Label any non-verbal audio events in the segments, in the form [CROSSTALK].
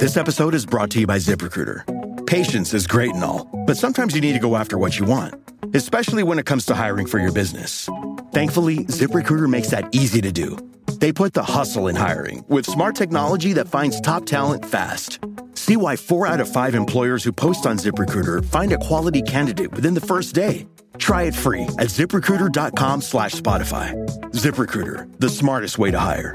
This episode is brought to you by ZipRecruiter. Patience is great and all, but sometimes you need to go after what you want, especially when it comes to hiring for your business. Thankfully, ZipRecruiter makes that easy to do. They put the hustle in hiring with smart technology that finds top talent fast. See why four out of five employers who post on ZipRecruiter find a quality candidate within the first day. Try it free at ziprecruiter.com slash Spotify. ZipRecruiter, the smartest way to hire.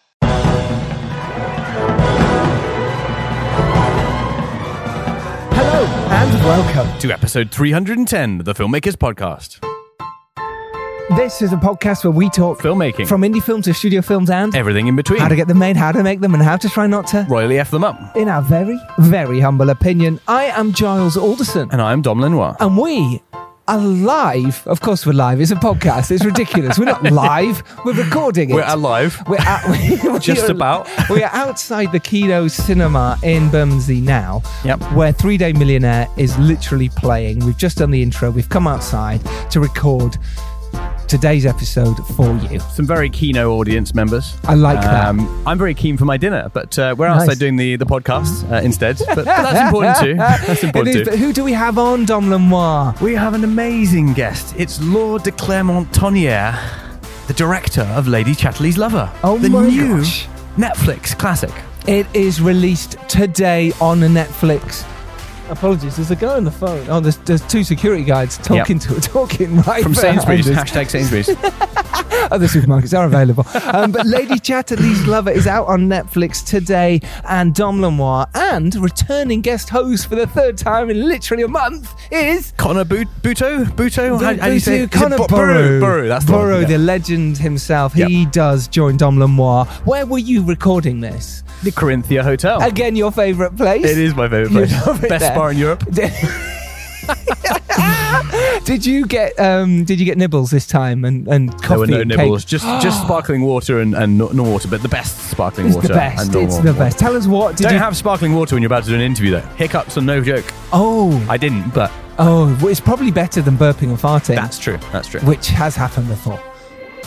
Hello and welcome. to episode 310 of the Filmmakers Podcast. This is a podcast where we talk Filmmaking. from indie films to studio films and Everything in between. how to get them made, how to make them, and how to try not to. Royally F them up. In our very, very humble opinion, I am Giles Alderson, And I'm Dom Lenoir. and we are live. Of course, we're live. It's a podcast. It's ridiculous. we're not live. We're recording it. We're alive. We're at, [LAUGHS] we, Just are- about. We are outside the Kino Cinema in Bermondsey now, Yep. where Three Day Millionaire is literally playing. We've just done the intro. We've come outside to record today's episode for you. Some very Kino audience members. I like that. I'm very keen for my dinner, but uh, we're Nice. outside doing the, the podcast uh, instead. [LAUGHS] But, but that's important too. That's important is, too. but who do we have on, Dom Lenoir? We have an amazing guest. It's Laure de Clermont-Tonnerre, the director of Lady Chatterley's Lover. Oh the my new gosh. Netflix classic. It is released today on Netflix. Apologies, there's a guy on the phone. Oh, there's, there's two security guards talking to [LAUGHS] talking right From behind Sainsbury's. us. Hashtag Sainsbury's. Other supermarkets are available. Um, but Lady Chatterley's Lover is out on Netflix today, and Dom Lenoir and returning guest host for the third time in literally a month is Conor Bu- Buto? Buto? How, how do you say it? Is it Conor Bu- Boru. Boru. That's the one, Boru, yeah. the legend himself. He does join Dom Lenoir. Where were you recording this? The Corinthia Hotel. Again, your favourite place? It is my favourite place. Best there. bar in Europe. [LAUGHS] did you get um, Did you get nibbles this time and and coffee? There were no nibbles, cake? just [GASPS] just sparkling water and, and no, no water, but the best sparkling It's water. the best. And It's the water. best. Tell us what did Don't you? have sparkling water when you're about to do an interview, though. Hiccups are no joke. oh, I didn't, but oh, well, it's probably better than burping and farting. that's true. That's true. which has happened before.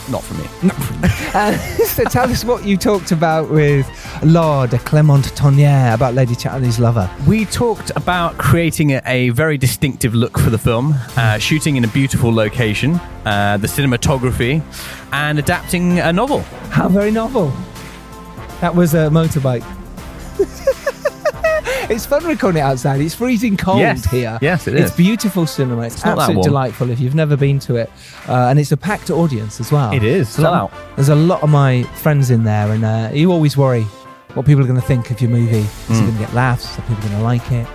Not for me. Uh, [LAUGHS] so tell us what you talked about with Laure de Clermont Tonnerre about Lady Chatterley's lover. We talked about creating a, a very distinctive look for the film, uh, shooting in a beautiful location, uh, the cinematography, and adapting a novel. How very novel. That was a motorbike. It's fun recording it outside. It's freezing cold Yes. here. Yes, it It's beautiful cinema. It's, not that absolutely delightful if you've never been to it. Uh, and it's a packed audience as well. It is. There's a, lot, there's a lot of my friends in there, and uh, you always worry what people are going to think of your movie. Is Mm. it going to get laughs? Are people going to like it?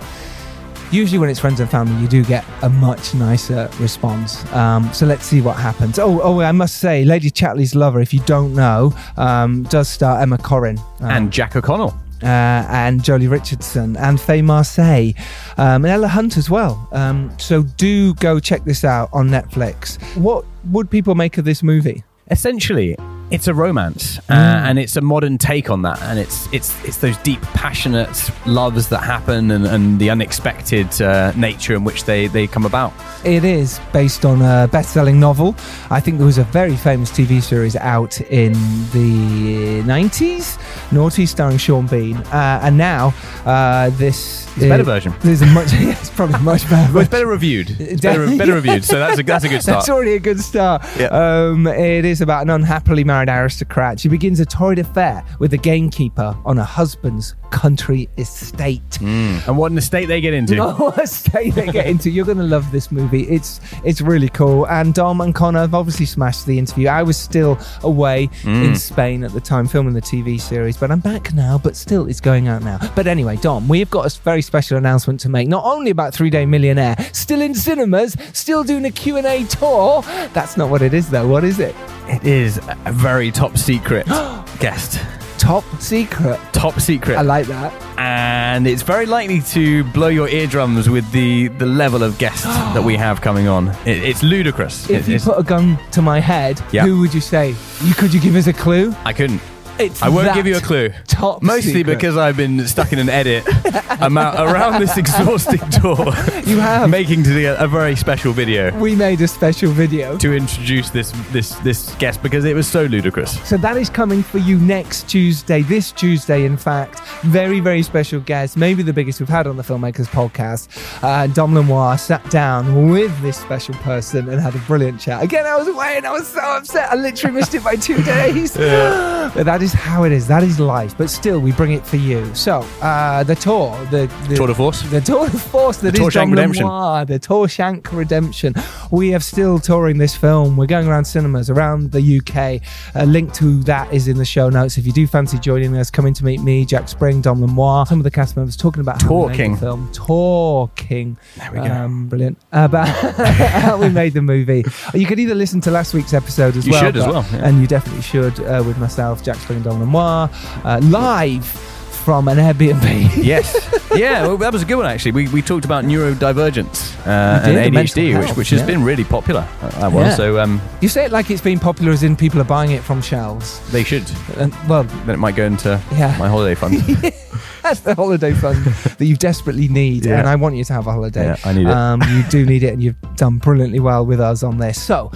Usually, when it's friends and family, you do get a much nicer response. Um, so let's see what happens. Oh, oh, I must say, Lady Chatterley's Lover, if you don't know, um, does star Emma Corrin uh, And Jack O'Connell. Uh, and Joely Richardson and Faye Marsay um, and Ella Hunt as well. Um, so do go check this out on Netflix. What would people make of this movie? essentially it's a romance uh, Mm. and it's a modern take on that and it's it's it's those deep passionate loves that happen and, and the unexpected uh, nature in which they they come about It is based on a best-selling novel. I think there was a very famous TV series out in the 90s, Naughty, starring Sean Bean, uh, and now uh, this It's a better version. There's a much. [LAUGHS] yeah, it's probably much better. well, it's better reviewed [LAUGHS] it's better, better reviewed so that's a that's a good [LAUGHS] start That's already a good start. Yeah. Um, it is about an unhappily married aristocrat. She begins a torrid affair with the gamekeeper on her husband's country estate. Mm. and what an estate they get into [LAUGHS] what estate they get into. You're going to love this movie. It's it's really cool. And Dom and Conor have obviously smashed the interview. I was still away in mm. Spain at the time filming the TV series, but I'm back now, but still it's going out now. But anyway, Dom, we've got a very special announcement to make. Not only about 3-Day Millionaire, still in cinemas, still doing a Q&A tour. That's not what it is though. What is it? it is a very top secret [GASPS] guest Top secret. Top secret. I like that. and it's very likely to blow your eardrums with the, the level of guests [GASPS] that we have coming on. It, it's ludicrous. If It- you it's- put a gun to my head, Yeah. who would you say? You could you give us a clue? I couldn't. It's I won't that give you a clue. Top Mostly secret. because I've been stuck in an edit [LAUGHS] amount, around this exhausting [LAUGHS] tour, you have. making to the, a very special video we made a special video. to introduce this this this guest because it was so ludicrous. So that is coming for you next Tuesday, this Tuesday, in fact. Very, very special guest, maybe the biggest we've had on the Filmmakers podcast. Uh, Dom Lenoir sat down with this special person and had a brilliant chat. Again, I was away and I was so upset. I literally missed it by two days. [GASPS] But that is how it is. That is life. But still, we bring it for you. So, uh, the tour, the, the Tour de force. the Tour de Force that The is Dom Redemption. Lenoir, the Torshank Redemption. We are still touring this film. We're going around cinemas around the UK. A link to that is in the show notes. If you do fancy joining us, come in to meet me, Jack Spring, Dom Lenoir, some of the cast members talking about how we made Talking. the film. Talking. There we go. Um, brilliant. About [LAUGHS] how we made the movie. You could either listen to last week's episode as You well. should as well, yeah. And you definitely should uh, with myself, Jack Spring, Dom Lenoir, uh, live from an Airbnb. [LAUGHS] Yes. [LAUGHS] yeah, well, that was a good one actually. We, we talked about neurodivergence uh, did, and ADHD, which, which has yeah. been really popular. Uh, that one. Yeah. So um, You say it like it's been popular as in people are buying it from shelves. they should. And well, Then it might go into Yeah. my holiday fund. [LAUGHS] that's the holiday fund that you desperately need, Yeah. and I want you to have a holiday. Yeah, I need it. Um, you do need it, and you've done brilliantly well with us on this. So,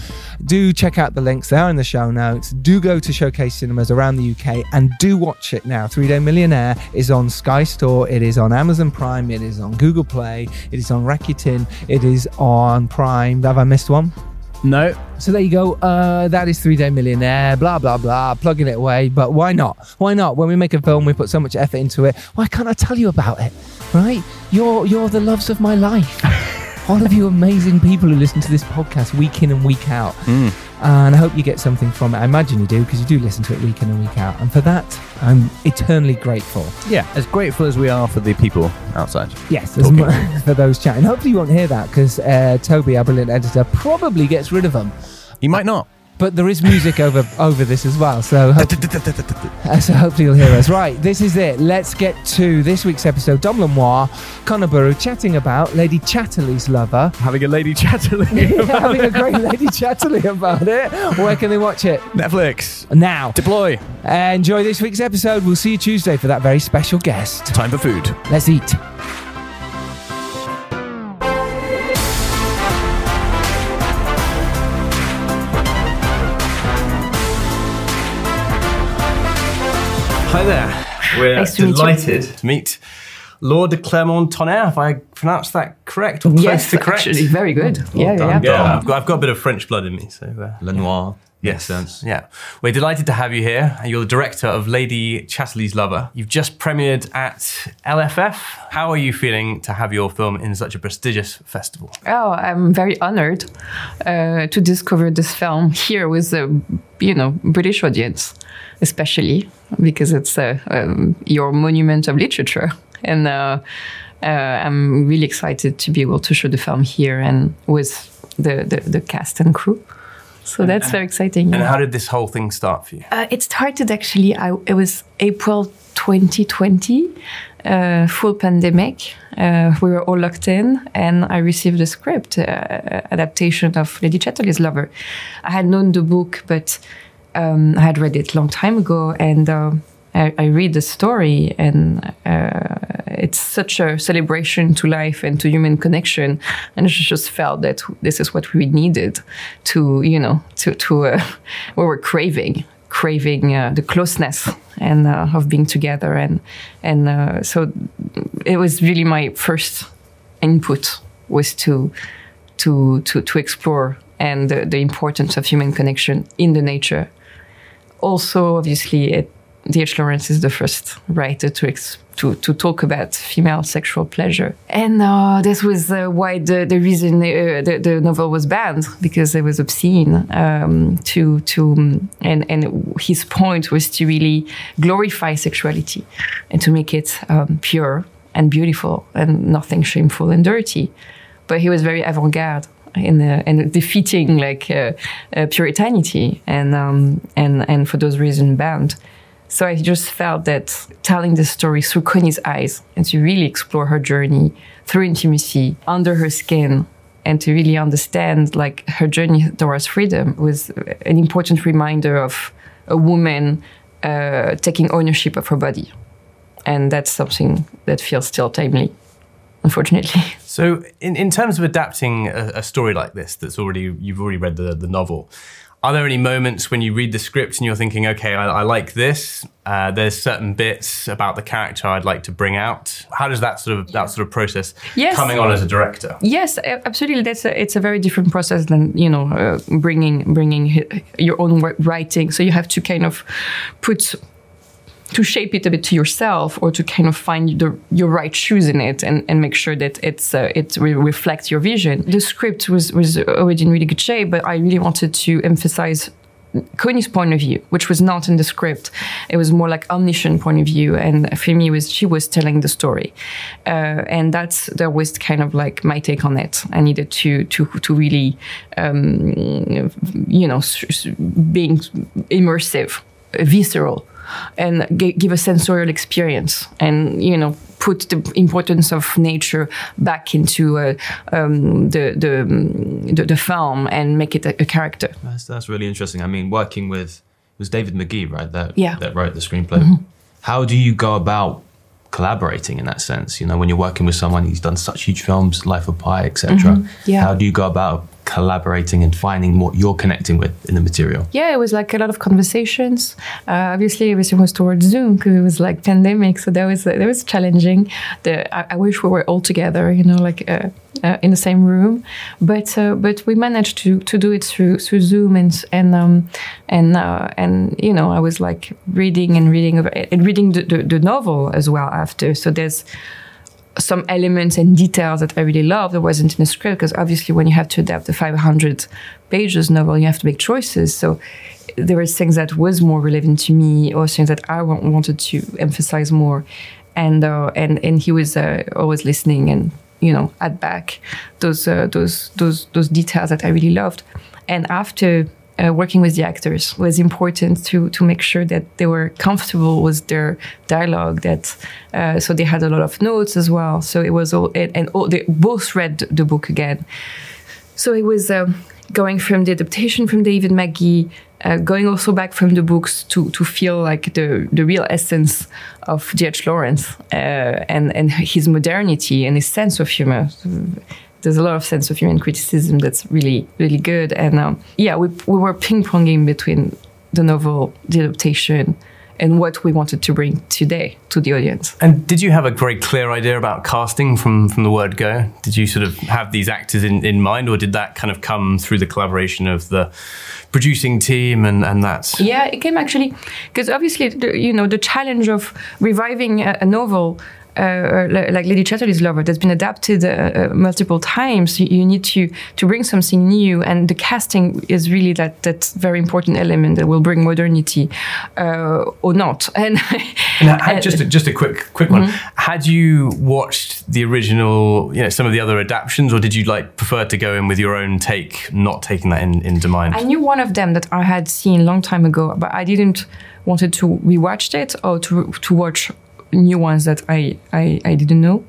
do check out the links; they are in the show notes. Do go to Showcase Cinemas around the UK, and do watch it now. Three Day Millionaire is on Sky Store. It is on Amazon Prime. It is on Google Play. It is on Rakuten. It is on Prime. Have I missed one? no. So there you go. Uh, that is Three Day Millionaire. Blah blah blah. Plugging it away. But why not? Why not? When we make a film, we put so much effort into it. Why can't I tell you about it? Right? You're you're the loves of my life. [LAUGHS] All of you amazing people who listen to this podcast week in and week out. And I hope you get something from it. I imagine you do because you do listen to it week in and week out. And for that, I'm eternally grateful. Yeah, as grateful as we are for the people outside. Yes, [LAUGHS] for those chatting. Hopefully you won't hear that because uh, Toby, our brilliant editor, probably gets rid of them. You might not. But there is music over over this as well, so hope, uh, so hopefully you'll hear us. Right, this is it. Let's get to this week's episode. Dom Lenoir, Conor Boru chatting about Lady Chatterley's lover. Having a lady chatterly. [LAUGHS] Having a great Lady Chatterley about it. Where can they watch it? Netflix. Now. Deploy. Enjoy this week's episode. We'll see you Tuesday for that very special guest. Time for food. Let's eat. Hi there. We're Nice to meet you. delighted to meet Laure de Clermont-Tonnerre, if I pronounced that correct or close Yes, to correct. actually, very good. yeah, yeah, yeah. Yeah, I've got, I've got a bit of French blood in me, so uh, Lenoir. yes, sense. yeah. We're delighted to have you here. You're the director of Lady Chatterley's Lover. You've just premiered at LFF. How are you feeling to have your film in such a prestigious festival? Oh, I'm very honored uh, to discover this film here with the, you know, British audience, especially because it's uh, um, your monument of literature, and uh, uh, I'm really excited to be able to show the film here and with the the, the cast and crew. So that's very exciting. And yeah. how did this whole thing start for you? Uh, it started actually. I, it was April 2020, uh, full pandemic. Uh, we were all locked in, and I received a script uh, adaptation of Lady Chatterley's Lover. I had known the book, but um, I had read it a long time ago, and uh, I, I read the story, and uh, it's such a celebration to life and to human connection. And I just felt that this is what we needed to, you know, to to uh, [LAUGHS] we were craving, craving uh, the closeness and uh, of being together, and and uh, so it was really my first input was to to to to explore and the, the importance of human connection in the nature. Also, obviously, D.H. Lawrence is the first writer to ex- to to talk about female sexual pleasure, and uh, this was uh, why the the reason uh, the, the novel was banned because it was obscene. Um, to to and and his point was to really glorify sexuality and to make it um, pure and beautiful and nothing shameful and dirty. But he was very avant-garde in uh, and defeating like uh, uh, puritanity and um, and and for those reasons banned. So I just felt that telling the story through Connie's eyes and to really explore her journey through intimacy, under her skin, and to really understand like her journey towards freedom was an important reminder of a woman uh, taking ownership of her body. And that's something that feels still timely, unfortunately. [LAUGHS] So, in, in terms of adapting a, a story like this, that's already you've already read the, the novel. Are there any moments when you read the script and you're thinking, okay, I, I like this. Uh, there's certain bits about the character I'd like to bring out. How does that sort of that sort of process Yes. coming on as a director? Yes, absolutely. That's a, it's a very different process than you know uh, bringing bringing your own writing. So you have to kind of put to shape it a bit to yourself, or to kind of find the, your right shoes in it, and, and make sure that it's uh, it re- reflects your vision. The script was was already in really good shape, but I really wanted to emphasize Connie's point of view, which was not in the script. It was more like omniscient point of view, and for me, was she was telling the story, uh, and that's that was kind of like my take on it. I needed to to to really, um, you know, being immersive, visceral, and g- give a sensorial experience, and you know, put the importance of nature back into uh, um, the, the the the film and make it a, a character. That's, that's really interesting. I mean, working with it was David Magee, right? That Yeah. that wrote the screenplay. How do you go about collaborating in that sense? You know, when you're working with someone who's done such huge films, Life of Pi, etc. Yeah. How do you go about collaborating and finding what you're connecting with in the material? Yeah, it was like a lot of conversations. Uh, obviously, everything was towards Zoom because it was like pandemic, so that was that was challenging. The, I, I wish we were all together, you know, like uh, uh, in the same room, but uh, but we managed to to do it through through Zoom and and um, and uh, and you know, I was like reading and reading and reading the, the, the novel as well after. So there's some elements and details that I really love that wasn't in the script because obviously when you have to adapt a 500 pages novel you have to make choices. So there were things that was more relevant to me or things that I wanted to emphasize more. And uh, and and he was uh, always listening and you know add back those uh, those those those details that I really loved. And after uh, working with the actors was important to to make sure that they were comfortable with their dialogue. That uh, so they had a lot of notes as well. So it was all and, and all, they both read the book again. So it was um, going from the adaptation from David Magee, uh, going also back from the books to to feel like the the real essence of D.H. Lawrence uh, and and his modernity and his sense of humor. There's a lot of sense of humor and criticism that's really really good. And um, yeah, we we were ping ponging between the novel, the adaptation, and what we wanted to bring today to the audience. And did you have a very clear idea about casting from, from the word go? Did you sort of have these actors in, in mind, or did that kind of come through the collaboration of the producing team and, and that's Yeah, it came actually because obviously, the, you know, the challenge of reviving a, a novel. Uh, like Lady Chatterley's Lover, that's been adapted uh, uh, multiple times. You, you need to to bring something new, and the casting is really that that very important element that will bring modernity uh, or not. [LAUGHS] And, And had- just a, just a quick quick one. Had you watched the original, you know, some of the other adaptations, or did you like prefer to go in with your own take, not taking that in, into mind? I knew one of them that I had seen a long time ago, but I didn't wanted to rewatch it or to to watch new ones that I I, I didn't know.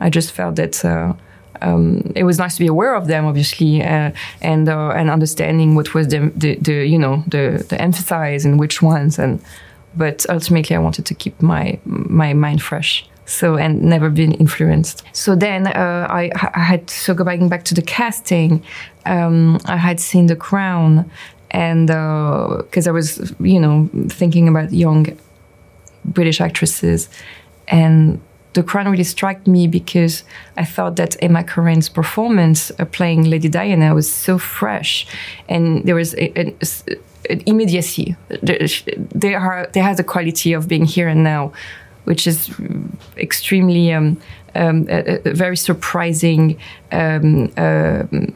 I just felt that. Uh, um, it was nice to be aware of them, obviously, uh, and uh, and understanding what was the, the, the you know the the emphasis and which ones, and but ultimately I wanted to keep my my mind fresh. So and never been influenced. So then uh, I, I had so going back to the casting, um, I had seen The Crown, and because I was you know thinking about young British actresses, and The Crown really struck me because I thought that Emma Corrin's performance uh, playing Lady Diana was so fresh, and there was an immediacy. There are there has a quality of being here and now, which is extremely um, um, very surprising. Um, um,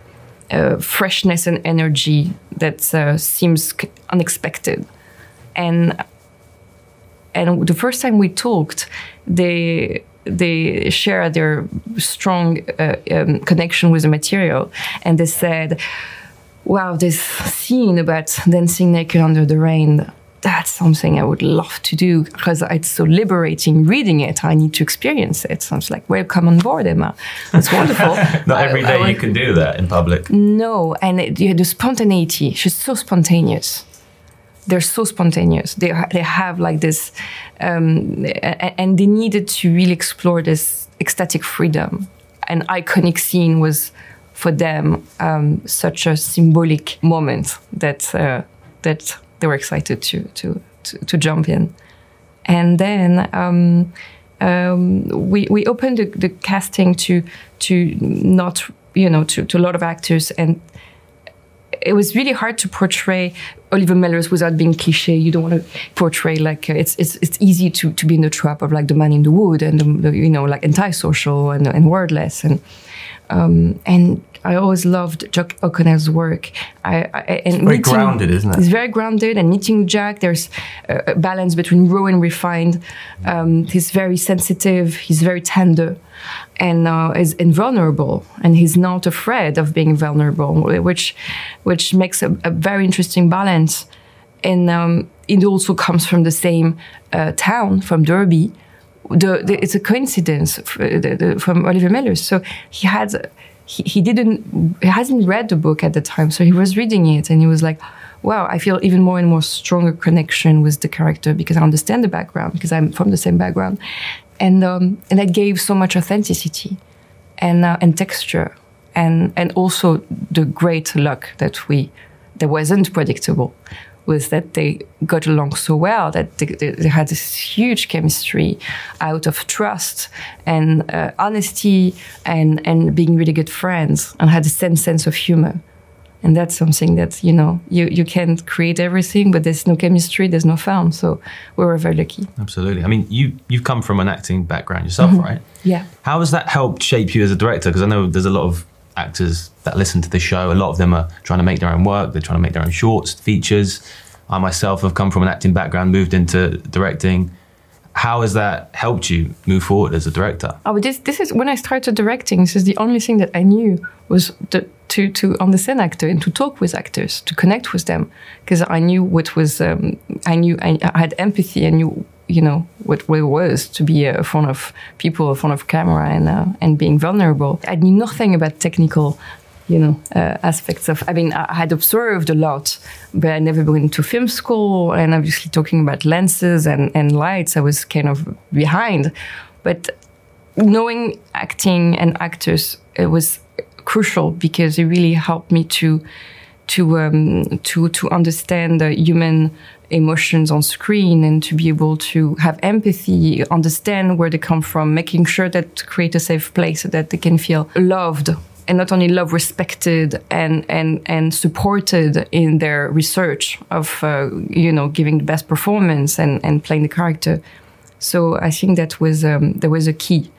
uh, freshness and energy that uh, seems unexpected, and and the first time we talked, they they shared their strong uh, um, connection with the material, and they said, "Wow, this scene about dancing naked under the rain." that's something I would love to do because it's so liberating reading it. I need to experience it. So I was like, welcome on board, Emma. That's wonderful. [LAUGHS] Not every day I- I you can do that in public. no, and it, yeah, the spontaneity. She's so spontaneous. They're so spontaneous. They they have like this, um, and they needed to really explore this ecstatic freedom. An iconic scene was for them um, such a symbolic moment that uh, that they were excited to to to, to jump in. And then um, um, we we opened the, the casting to to not you know to, to a lot of actors and it was really hard to portray Oliver Mellors without being cliche. You don't want to portray like uh, it's it's it's easy to to be in the trap of like the man in the wood and the, the, you know like antisocial and and wordless and um, and I always loved Jack O'Connell's work. I, I and very grounded, isn't it? It's very grounded. And meeting Jack, there's a, a balance between raw and refined. Um, he's very sensitive. He's very tender, and uh, is invulnerable. And he's not afraid of being vulnerable, which which makes a, a very interesting balance. And um, it also comes from the same uh, town, from Derby. The, the, it's a coincidence f- the, from Oliver Mellors. So he had he, he didn't he hasn't read the book at the time, so he was reading it and he was like, "Wow, I feel even more and more stronger connection with the character because I understand the background because I'm from the same background, and um, and that gave so much authenticity and uh, and texture and and also the great luck that we that wasn't predictable was that they got along so well that they, they, they had this huge chemistry out of trust and uh, honesty and and being really good friends and had the same sense of humor and that's something that you know you you can't create everything but there's no chemistry there's no film so we were very lucky Absolutely. I mean, you you've come from an acting background yourself, mm-hmm. right? yeah How has that helped shape you as a director? Because I know there's a lot of actors that listen to the show. A lot of them are trying to make their own work. They're trying to make their own shorts, features. I myself have come from an acting background, moved into directing. How has that helped you move forward as a director? Oh, this this is when I started directing. This is the only thing that I knew was the, to to understand actor and to talk with actors, to connect with them, because I knew what was. Um, I knew I, I had empathy. I knew you know what, what it was to be uh, in front of people, in front of camera, and uh, and being vulnerable. I knew nothing about technical. You know, uh, aspects of. I mean, I had observed a lot, but I never went to film school. And obviously, talking about lenses and, and lights, I was kind of behind. But knowing acting and actors it was crucial because it really helped me to to um, to to understand the human emotions on screen and to be able to have empathy, understand where they come from, making sure that to create a safe place so that they can feel loved and not only loved, respected and and and supported in their research of uh, you know giving the best performance and and playing the character. So I think that was um, there was a key.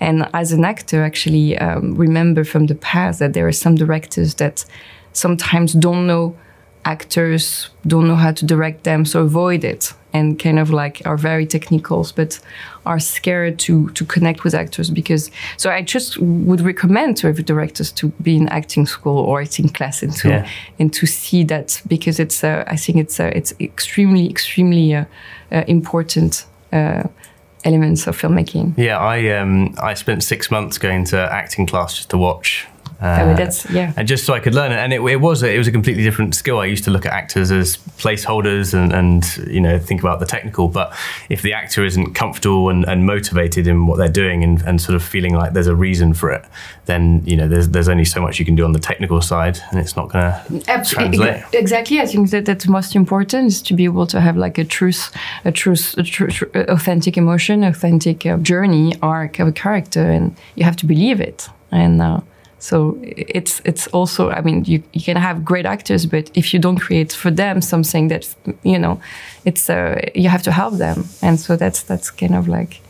And as an actor, actually, um, remember from the past that there are some directors that sometimes don't know actors, don't know how to direct them, so avoid it and kind of like are very technicals, but are scared to to connect with actors because. So I just would recommend to every directors to be in acting school or acting class and to Yeah. and to see that because it's uh, I think it's uh, it's extremely extremely uh, uh, important. Uh, elements of filmmaking. Yeah, I um, I spent six months going to acting class just to watch. Uh, I mean, that's yeah. and just so I could learn it, and it, it was a, it was a completely different skill. I used to look at actors as placeholders and, and you know think about the technical, but if the actor isn't comfortable and, and motivated in what they're doing and, and sort of feeling like there's a reason for it, then you know there's there's only so much you can do on the technical side, and it's not going to Absolutely, translate. exactly. I think that that's most important is to be able to have like a truth, a truth, a authentic emotion, authentic uh, journey arc of a character, and you have to believe it. And uh, so it's it's also. I mean, you you can have great actors, but if you don't create for them something that you know, it's uh, you have to help them, and so that's that's kind of like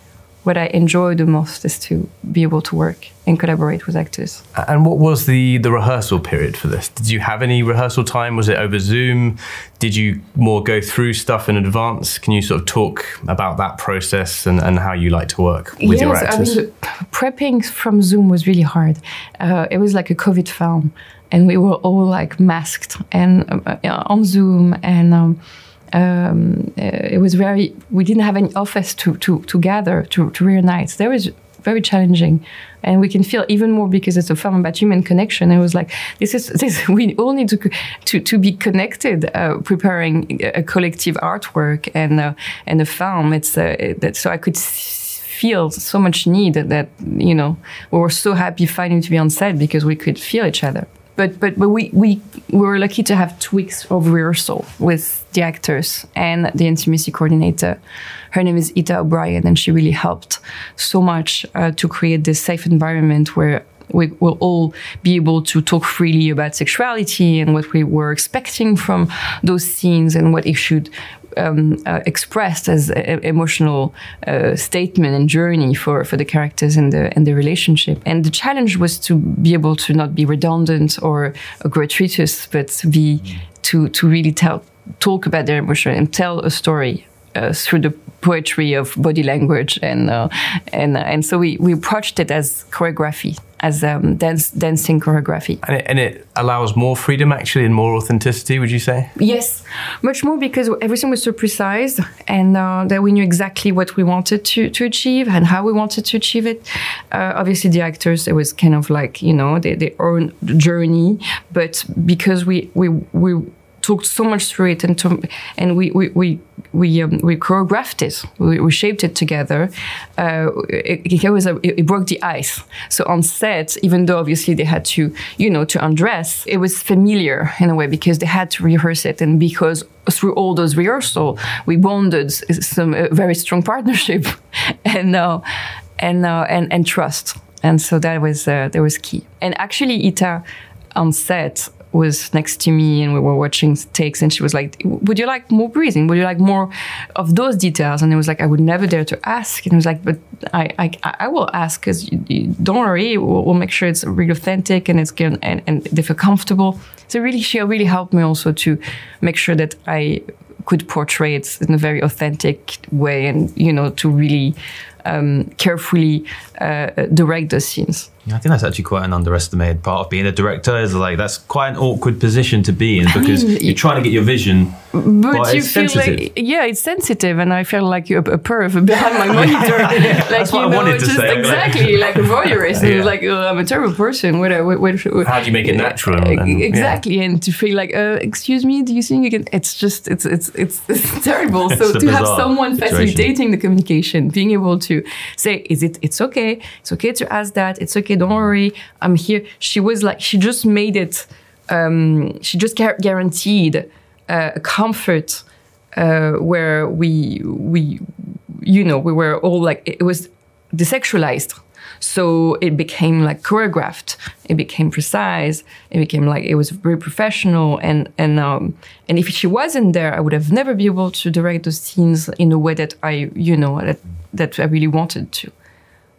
what I enjoy the most is to be able to work and collaborate with actors. And what was the the rehearsal period for this? Did you have any rehearsal time? Was it over Zoom? Did you more go through stuff in advance? Can you sort of talk about that process and, and how you like to work with your actors? I mean, prepping from Zoom was really hard. Uh, it was like a COVID film, and we were all like masked and uh, on Zoom, and um, um, uh, it was very. We didn't have any office to to to gather to to reunite. There was very challenging and we can feel even more because it's a film about human connection it was like this is [LAUGHS] this we all need to to, to be connected uh, preparing a collective artwork and uh, and a film it's uh, that so i could feel so much need that, that you know we were so happy finally to be on set because we could feel each other but but but we we, we were lucky to have two weeks of rehearsal with the actors and the intimacy coordinator. Her name is Ita O'Brien, and she really helped so much uh, to create this safe environment where we will all be able to talk freely about sexuality and what we were expecting from those scenes and what it should um, uh, expressed as a, emotional uh, statement and journey for, for the characters and the and the relationship. And the challenge was to be able to not be redundant or gratuitous, but be to to really tell talk about their emotion and tell a story through the poetry of body language and uh, and uh, and so we, we approached it as choreography as um, dance dancing choreography. And it, and it allows more freedom actually and more authenticity would you say? Yes much more because everything was so precise and uh, that we knew exactly what we wanted to, to achieve and how we wanted to achieve it. Uh, obviously the actors it was kind of like you know their, their own journey but because we we we talked so much through it and to, and we we we we, um, we choreographed it. We, we, shaped it together. Uh, it, it, was a, it, broke the ice. So on set even though obviously they had to you know to undress it was familiar in a way because they had to rehearse it. And because through all those rehearsal we bonded some uh, very strong partnership [LAUGHS] and uh, and uh, and and trust. And so that was uh, that was key. And actually Ita on set was next to me and we were watching takes and she was like would you like more breathing? Would you like more of those details? And it was like i would never dare to ask. And it was like but i i, I will ask because don't worry. We'll, we'll, make sure it's really authentic and it's good and, and they feel comfortable. So really she really helped me also to make sure that i could portray it in a very authentic way and you know to really um, carefully uh, direct the scenes yeah, I think that's actually quite an underestimated part of being a director. Is like that's quite an awkward position to be in because I mean, you're trying to get your vision, but, but you feel sensitive. like yeah, it's sensitive, and I feel like you're a perv behind my [LAUGHS] monitor. yeah, like that's you what know, I wanted to just say. exactly [LAUGHS] like a voyeurist. yeah. Like oh, I'm a terrible person. What, what, what, How do you make it natural? And, exactly, and to feel like, uh, excuse me, do you think you can? It's just it's it's it's, it's [LAUGHS] terrible. So it's to have someone situation. facilitating the communication, being able to say, is it? It's okay. It's okay to ask that. It's okay don't worry, I'm here. She was like, she just made it, um, she just guaranteed uh, a comfort uh, where we, we, you know, we were all like, it was desexualized. So it became like choreographed. It became precise. It became like it was very professional. And and um, and if she wasn't there, I would have never been able to direct those scenes in a way that I, you know, that that I really wanted to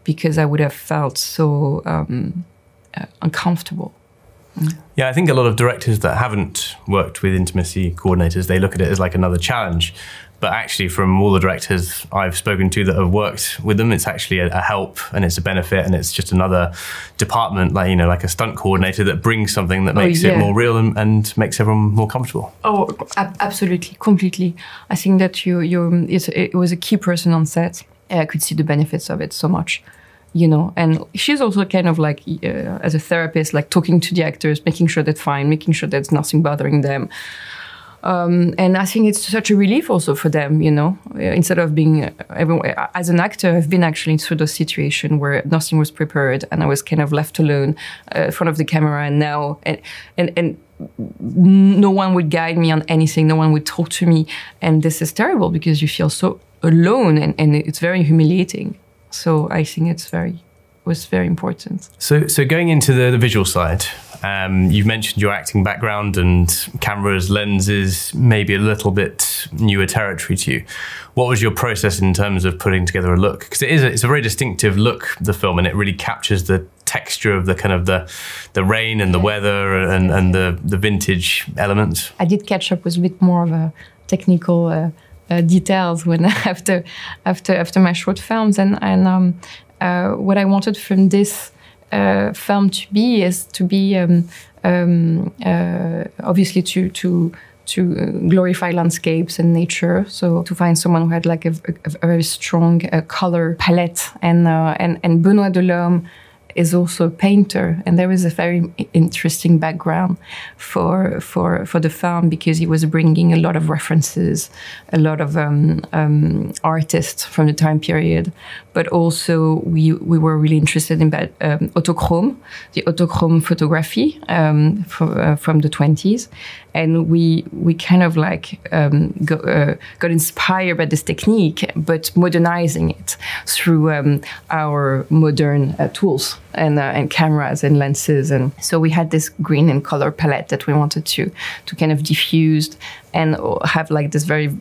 because I would have felt so um, uh, uncomfortable. Yeah, I think a lot of directors that haven't worked with intimacy coordinators, they look at it as like another challenge. But actually, from all the directors I've spoken to that have worked with them, it's actually a, a help and it's a benefit, and it's just another department, like you know, like a stunt coordinator that brings something that oh, makes oh, yeah. it more real and, and, makes everyone more comfortable. Oh, ab- absolutely, completely. I think that you, you, it was a key person on set I could see the benefits of it so much you know and she's also kind of like uh, as a therapist like talking to the actors making sure that's fine making sure there's nothing bothering them um, and I think it's such a relief also for them, you know, uh, instead of being, uh, as an actor, I've been actually through those situation where nothing was prepared and I was kind of left alone uh, in front of the camera and now, and, and, and no one would guide me on anything. No one would talk to me. And this is terrible because you feel so alone and, and it's very humiliating. So I think it's very was very important. So, so going into the, the visual side, um, you've mentioned your acting background and cameras, lenses, maybe a little bit newer territory to you. What was your process in terms of putting together a look? Because it is a, it's a very distinctive look, the film, and it really captures the texture of the kind of the the rain and the weather and, and the the vintage elements. I did catch up with a bit more of a technical. Uh, uh, details when [LAUGHS] after after after my short films and and um, uh, what I wanted from this film to be is to be um, um, uh, obviously to to to uh, glorify landscapes and nature. So to find someone who had like a, a, a very strong uh, color palette, and uh, and and Benoit Delhomme is also a painter, and there is a very interesting background for for for the film because he was bringing a lot of references, a lot of um, um, artists from the time period, but also we we were really interested in that um, autochrome, the autochrome photography um, from uh, from the twenties, and we we kind of like um, go, uh, got inspired by this technique, but modernizing it through um, our modern uh, tools and uh, and cameras and lenses, and so we had this green and color palette that we wanted to to kind of diffuse and have like this very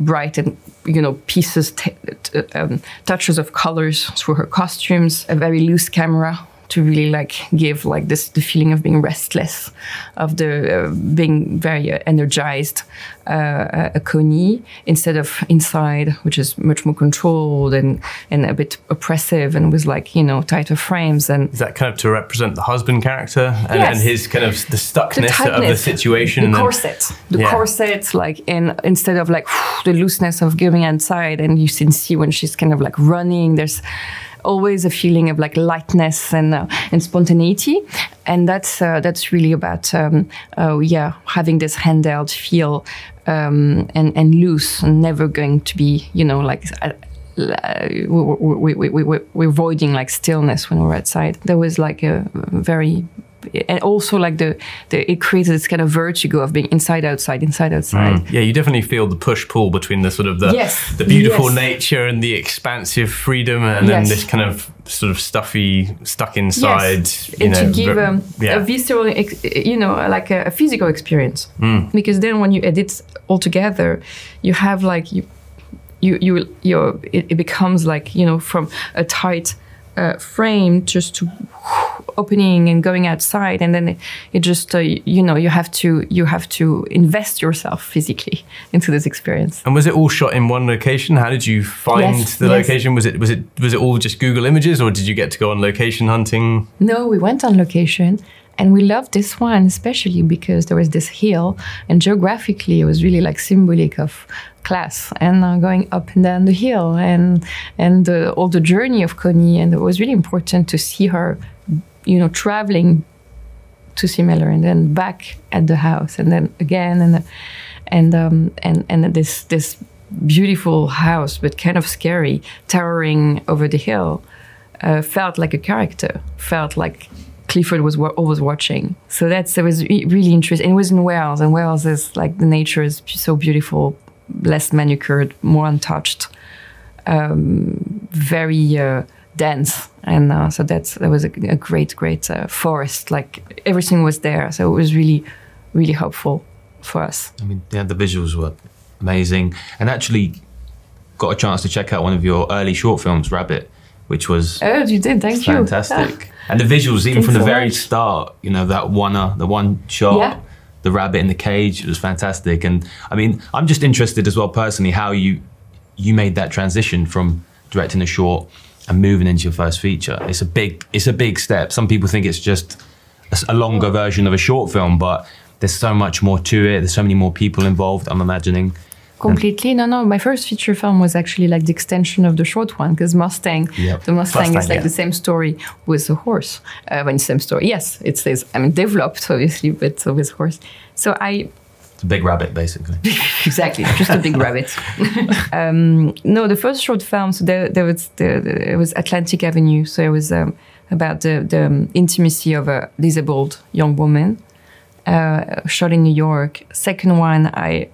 bright and you know pieces t- t- um, touches of colors through her costumes a very loose camera to really like give like this the feeling of being restless, of the uh, being very uh, energized, uh, a Connie instead of inside, which is much more controlled and and a bit oppressive and with like you know tighter frames and is that kind of to represent the husband character and, Yes. and his kind of the stuckness the of the situation the corset, the Yeah. corset, like in instead of like [SIGHS] the looseness of giving inside, and you can see when she's kind of like running. There's always a feeling of like lightness and uh, and spontaneity, and that's uh, that's really about um, uh, yeah having this handheld feel um, and and loose, and never going to be you know like. Uh, uh, we, we, we, we- we're avoiding like stillness when we're outside. There was like a very, and also like the, the it created this kind of vertigo of being inside, outside, inside, outside. Mm. Yeah, you definitely feel the push pull between the sort of the Yes, the beautiful yes. nature and the expansive freedom, and then this kind of sort of stuffy, stuck inside. Yes, You and know, to give um, yeah. a visceral, ex- you know, like a, a physical experience. Mm. Because then when you edit all together, you have like you, you, you, you it, it becomes like you know from a tight uh, frame just to opening and going outside, and then it, it just uh, you know you have to you have to invest yourself physically into this experience. And was it all shot in one location? How did you find Yes, the yes. location? Was it was it was it all just Google Images, or did you get to go on location hunting? No, we went on location and we loved this one especially because there was this hill and geographically it was really like symbolic of class and uh, going up and down the hill and and uh, all the journey of Connie and it was really important to see her you know traveling to Simela and then back at the house and then again and and um, and and this this beautiful house but kind of scary towering over the hill uh, felt like a character felt like Clifford was wa- always watching. So that's it was re- really interesting it was in Wales and Wales is like the nature is so beautiful less manicured more untouched um, very uh, dense, and uh, so that's that was a, a great, great uh, forest. Like everything was there, so it was really, really helpful for us. I mean, yeah, the visuals were amazing, and actually got a chance to check out one of your early short films, Rabbit, which was Oh, you did, thank you. fantastic. [LAUGHS] And the visuals, even Thanks from the so very much. start, you know, that one, uh, the one shot, Yeah. the rabbit in the cage, it was fantastic. And I mean, I'm just interested as well personally how you you made that transition from directing a short and moving into your first feature. It's a big, it's a big step. Some people think it's just a, longer version of a short film, but there's so much more to it. There's so many more people involved. I'm imagining. Completely. No, no. My first feature film was actually like the extension of the short one because Mustang, Yep. the Mustang, Mustang, is like yeah. the same story with a horse. Uh, when same story, yes, it says. I mean, developed obviously, but with horse. So I It's a big rabbit, basically. [LAUGHS] exactly just a big rabbit. [LAUGHS] Um, no the first short film so there, there was it was atlantic avenue. So it was um, about the, the um, intimacy of a disabled young woman uh, shot in new york. Second one i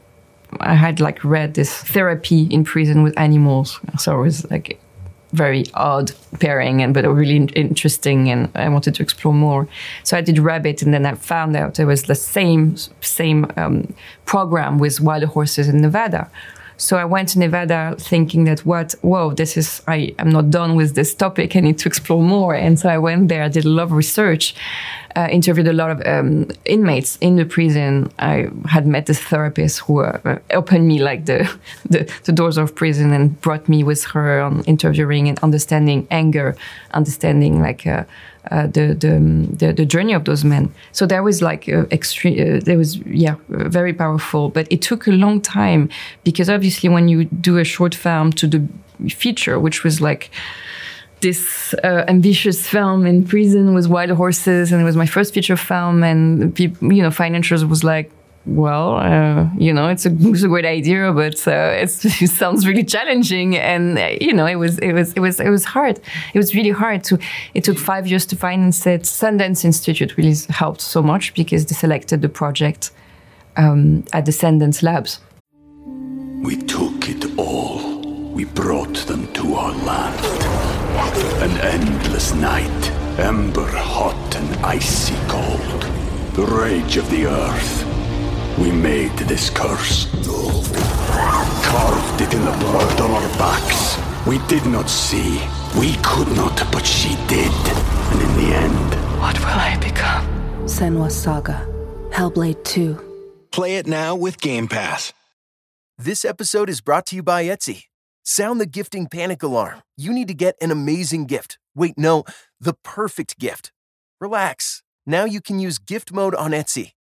i had like read this therapy in prison with animals. So it was like very odd pairing and but really interesting and I wanted to explore more. So I did Rabbit and then I found out there was the same same um, program with wild horses in Nevada. So I went to Nevada thinking that what whoa this is I am not done with this topic I need to explore more and so I went there I did a lot of research uh, interviewed a lot of um, inmates in the prison. I had met this therapist who uh, opened me like the, [LAUGHS] the, the doors of prison and brought me with her on interviewing and understanding anger, understanding like. Uh, uh, the, the, the the journey of those men. So there was like uh, extreme. Uh, there was yeah, very powerful. But it took a long time because obviously when you do a short film to the feature, which was like this uh, ambitious film in prison with wild horses, and it was my first feature film, and you know, financiers was like, well, uh, you know, it's a, [LAUGHS] it's a great idea, but uh, [LAUGHS] it sounds really challenging, and uh, you know, it was it was it was it was hard. It was really hard to. It took five years to finance it. Sundance Institute really helped so much because they selected the project um, at the Sundance Labs. We took it all. We brought them to our land. An endless night, ember hot and icy cold. The rage of the earth. We made this curse. Carved it in the blood on our backs. We did not see. We could not, but she did. And in the end, What will I become? Senua's Saga. Hellblade 2. Play it now with Game Pass. This episode is brought to you by Etsy. Sound the gifting panic alarm. You need to get an amazing gift. Wait, no, the perfect gift. Relax. Now you can use gift mode on Etsy.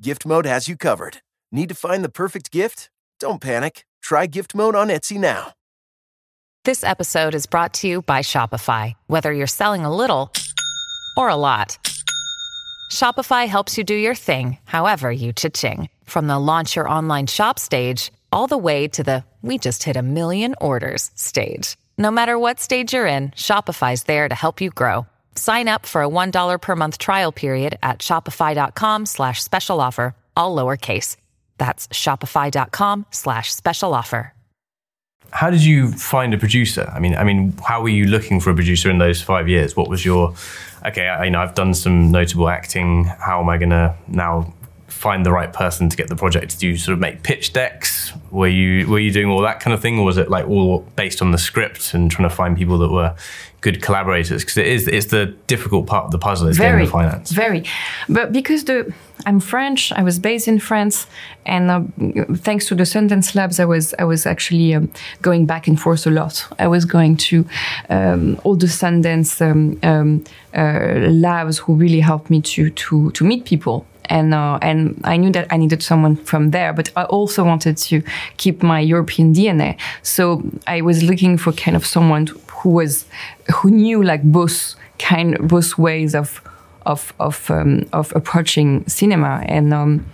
Gift Mode has you covered. Need to find the perfect gift? Don't panic. Try Gift Mode on Etsy now. This episode is brought to you by Shopify. Whether you're selling a little or a lot, Shopify helps you do your thing, however you cha-ching. From the launch your online shop stage, all the way to the we just hit a million orders stage. No matter what stage you're in, Shopify's there to help you grow. Sign up for a $1 per month trial period at shopify.com slash special offer, all lowercase. That's shopify.com slash special offer. How did you find a producer? I mean, I mean, how were you looking for a producer in those five years? What was your, okay, I, you know, I've done some notable acting. How am I going to now find the right person to get the project? Did you sort of make pitch decks? Were you were you doing all that kind of thing, or was it like all based on the script and trying to find people that were good collaborators? Because it is it's the difficult part of the puzzle is getting very the finance. very but because the i'm french i was based in france and uh, thanks to the sundance labs i was i was actually um, going back and forth a lot i was going to um, all the sundance um, um, uh, labs who really helped me to to to meet people and uh, and I knew that I needed someone from there, but I also wanted to keep my European DNA. So I was looking for kind of someone who was who knew like both kind both ways of of of um, of approaching cinema and. Um,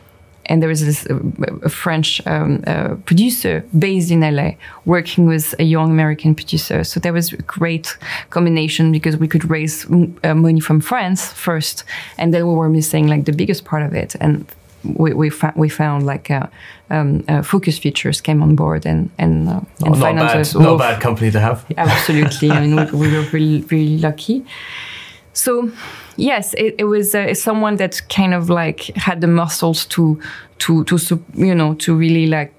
and there was this uh, a French um, uh, producer based in LA working with a young American producer. So there was a great combination because we could raise uh, money from France first, and then we were missing like the biggest part of it. And we we, we found like uh, um, uh, Focus Features came on board and and, uh, and Not, not, bad, financed us. not bad company to have. Absolutely. I mean, we, we were really, really lucky. So, yes, it, it was uh, someone that kind of like had the muscles to, to, to, you know, to really like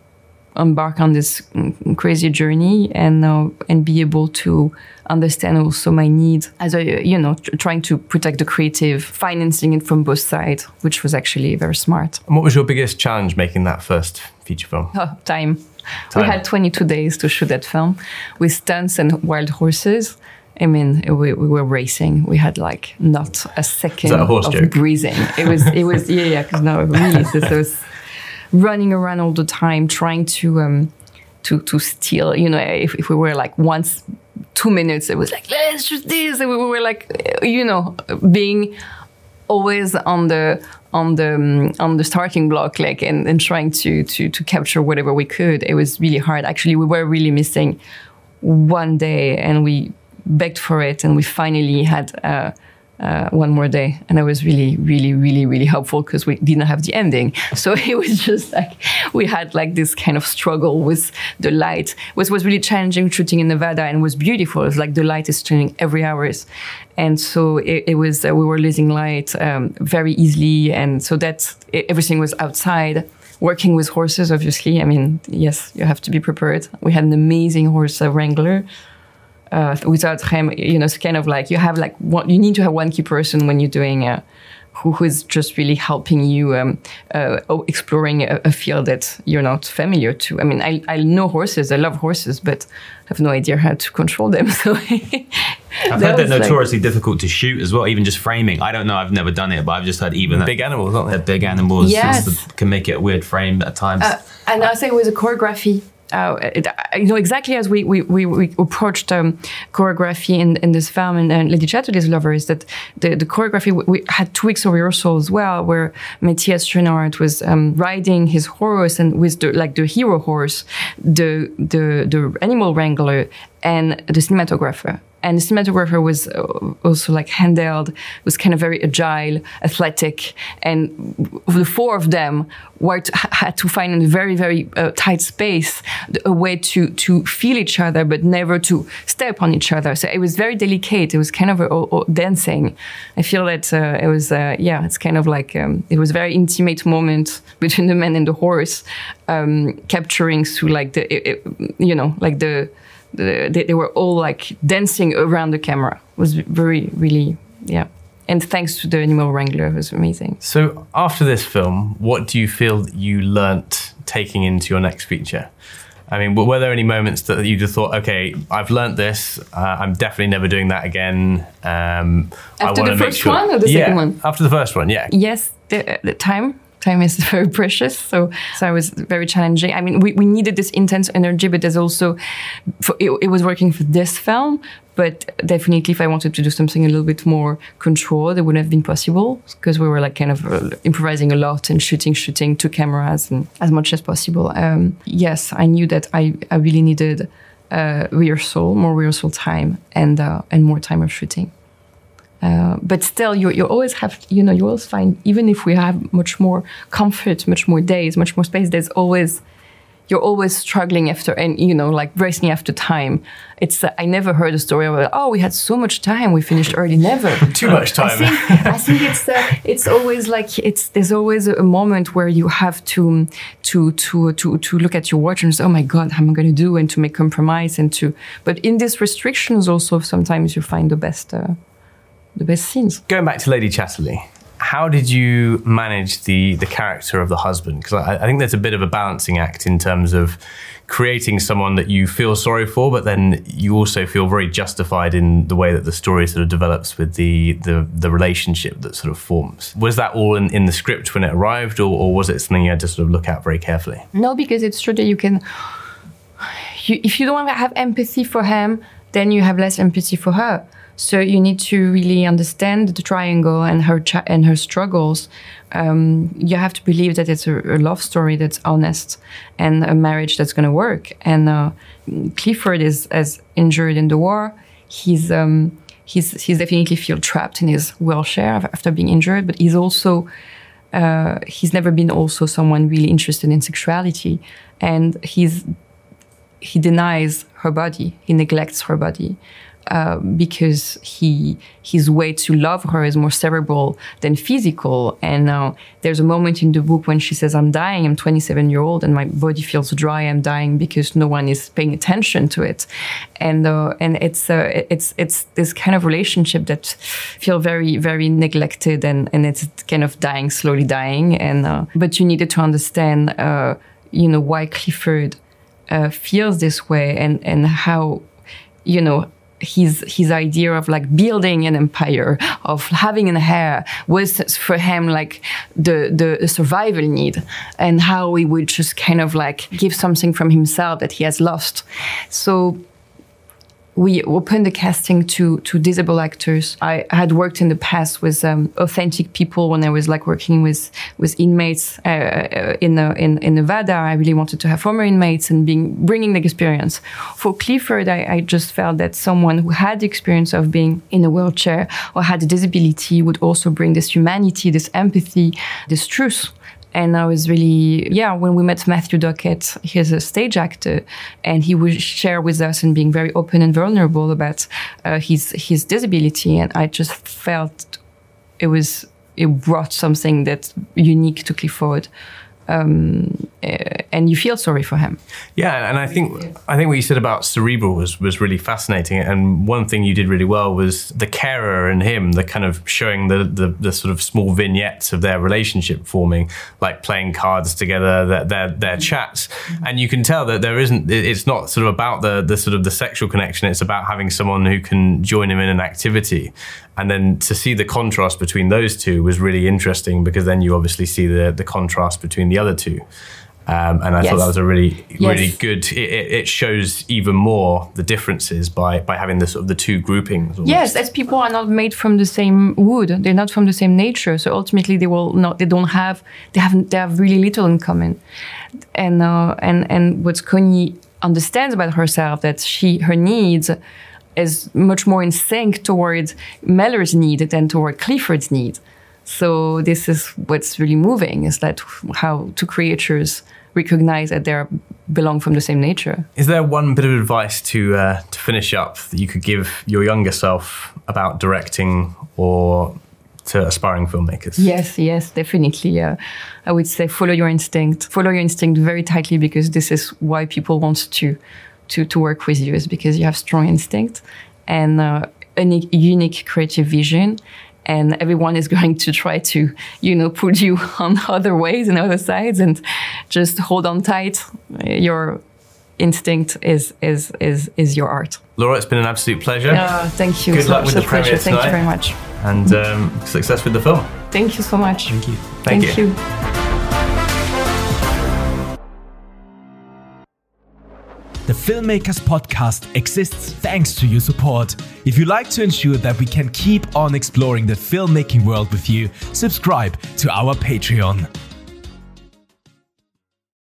embark on this crazy journey and uh, and be able to understand also my needs as a you know tr- trying to protect the creative financing it from both sides which was actually very smart And what was your biggest challenge making that first feature film? Oh, time. Time. We had 22 days to shoot that film with stunts and wild horses. I mean, we, we were racing. We had like not a second a of joke? breathing. It was, it was, yeah, yeah. Because no, really, so, it was running around all the time, trying to, um, to, to steal. You know, if, if we were like once, two minutes, it was like let's shoot this, and we were like, you know, being always on the on the um, on the starting block like and, and trying to to to capture whatever we could it was really hard actually we were really missing one day and we begged for it and we finally had uh, uh, one more day, and that was really, really, really, really helpful because we didn't have the ending. [LAUGHS] So it was just like we had like this kind of struggle with the light. It was really challenging shooting in Nevada and was beautiful. It was like the light is changing every hours, and so it, it was uh, we were losing light um, very easily, and so that everything was outside working with horses, obviously. I mean, yes, you have to be prepared. We had an amazing horse wrangler. Uh, without him, you know, it's kind of like you have like one, you need to have one key person when you're doing uh, who, who is just really helping you um, uh, exploring a, a, field that you're not familiar to. I mean, I, I know horses, I love horses, but I have no idea how to control them. [LAUGHS] So I've heard they're notoriously like, difficult to shoot as well, even just framing. I don't know, I've never done it, but I've just heard even big animals, aren't they? Big animals yes. can make it a weird frame at times. Uh, and I say with a choreography, uh, you know exactly as we we, we, approached um, choreography in, in this film and, and Lady Chatterley's Lover is that the, the choreography we, had two weeks of rehearsal as well where Matthias Schoenaerts was um, riding his horse and with the like the hero horse the the the animal wrangler and the cinematographer. And the cinematographer was uh, also like handheld was kind of very agile athletic and the four of them were to, had to find in a very very uh, tight space a way to to feel each other but never to step on each other. So it was very delicate. It was kind of a, a, a dancing. I feel that uh, it was uh, yeah it's kind of like um, it was a very intimate moment [LAUGHS] between the man and the horse um, capturing through like the it, it, you know like the they, they were all like dancing around the camera. It was very, really, yeah. And thanks to the animal wrangler, it was amazing. So, after this film, what do you feel you learnt taking into your next feature? I mean, were there any moments that you just thought, okay, I've learnt this. Uh, I'm definitely never doing that again. Um, after the first sure. one or the yeah, second one? After the first one, yeah. Yes, the, the time time is [LAUGHS] very precious. So, so it was very challenging. I mean, we, we needed this intense energy, but there's also, for, it, it, was working for this film, but definitely if I wanted to do something a little bit more controlled, it wouldn't have been possible because we were like kind of uh, improvising a lot and shooting, shooting two cameras and as much as possible. Um, yes, I knew that I, I really needed uh, rehearsal, more rehearsal time and, uh, and more time of shooting. Uh, but still, you, you always have, you know, you always find, even if we have much more comfort, much more days, much more space, there's always, you're always struggling after, and, you know, like racing after time. It's, uh, I never heard a story about, oh, we had so much time, we finished early. Never. [LAUGHS] Too much time. I think, I think it's, uh, it's always like, it's, there's always a, moment where you have to, to, to, to, to look at your watch and say, oh my God, how am I going to do? And to make compromise and to, but in these restrictions also, sometimes you find the best, uh, the best scenes. Going back to Lady Chatterley, how did you manage the the character of the husband? Because I, I, think there's a bit of a balancing act in terms of creating someone that you feel sorry for, but then you also feel very justified in the way that the story sort of develops with the the, the relationship that sort of forms. Was that all in, in the script when it arrived, or, or was it something you had to sort of look at very carefully? No, because it's true that you can. You, if you don't have empathy for him, then you have less empathy for her. So you need to really understand the triangle and her and her struggles. Um, you have to believe that it's a, a, love story that's honest and a marriage that's going to work. And uh, Clifford is as injured in the war. He's um, he's he's definitely feel trapped in his wheelchair after being injured, but he's also uh, he's never been also someone really interested in sexuality, and he's he denies her body. He neglects her body. Uh, because he his way to love her is more cerebral than physical. And uh, there's a moment in the book when she says, "I'm dying. I'm 27 year old, and my body feels dry. I'm dying because no one is paying attention to it." And uh, and it's uh, it's it's this kind of relationship that feel very very neglected, and and it's kind of dying slowly dying. And uh, but you needed to understand, you know, why Clifford. Uh, feels this way and and how you know his his idea of like building an empire of having an heir was for him like the the survival need and how he would just kind of like give something from himself that he has lost. So we opened the casting to to disabled actors. I had worked in the past with um, authentic people when I was like working with with inmates uh, uh in, in in Nevada. I really wanted to have former inmates and being bringing the experience. For Clifford, I, I just felt that someone who had the experience of being in a wheelchair or had a disability would also bring this humanity, this empathy, this truth and I was really, yeah, when we met Matthew Duckett, he's a stage actor, and he would share with us and being very open and vulnerable about uh, his his disability, and I just felt it was it brought something that's unique to Clifford. Um, Uh, and you feel sorry for him. Yeah, and I think I think what you said about cerebral was was really fascinating. And one thing you did really well was the carer and him, the kind of showing the the, the sort of small vignettes of their relationship forming, like playing cards together, their their, their mm-hmm. chats, and you can tell that there isn't. It's not sort of about the the sort of the sexual connection. It's about having someone who can join him in an activity. And then to see the contrast between those two was really interesting because then you obviously see the the contrast between the other two. Um, and I yes. thought that was a really, really yes. good. It, it, shows even more the differences by by having the sort of the two groupings. Almost. Yes, as people are not made from the same wood, they're not from the same nature. So ultimately, they will not. They don't have. They have. They have really little in common. And uh, and and what Connie understands about herself that she her needs is much more in sync towards Mellors' need than toward Clifford's need. So this is what's really moving is that how two creatures recognize that they belong from the same nature. Is there one bit of advice to uh, to finish up that you could give your younger self about directing or to aspiring filmmakers? Yes, yes, definitely. Uh, I would say follow your instinct. Follow your instinct very tightly because this is why people want to to to work with you is because you have strong instinct and uh, a unique creative vision and everyone is [LAUGHS] going to try to, you know, put you [LAUGHS] on other ways and other sides and just hold on tight. Your instinct is is is is your art. Laure, it's been an absolute pleasure. Uh, thank you. Good luck with the pleasure. Thank tonight. you very much. And um, success with the film. Thank you so much. Thank you. Thank, thank you. you. The Filmmakers Podcast exists thanks to your support. If you'd like to ensure that we can keep on exploring the filmmaking world with you, subscribe to our Patreon.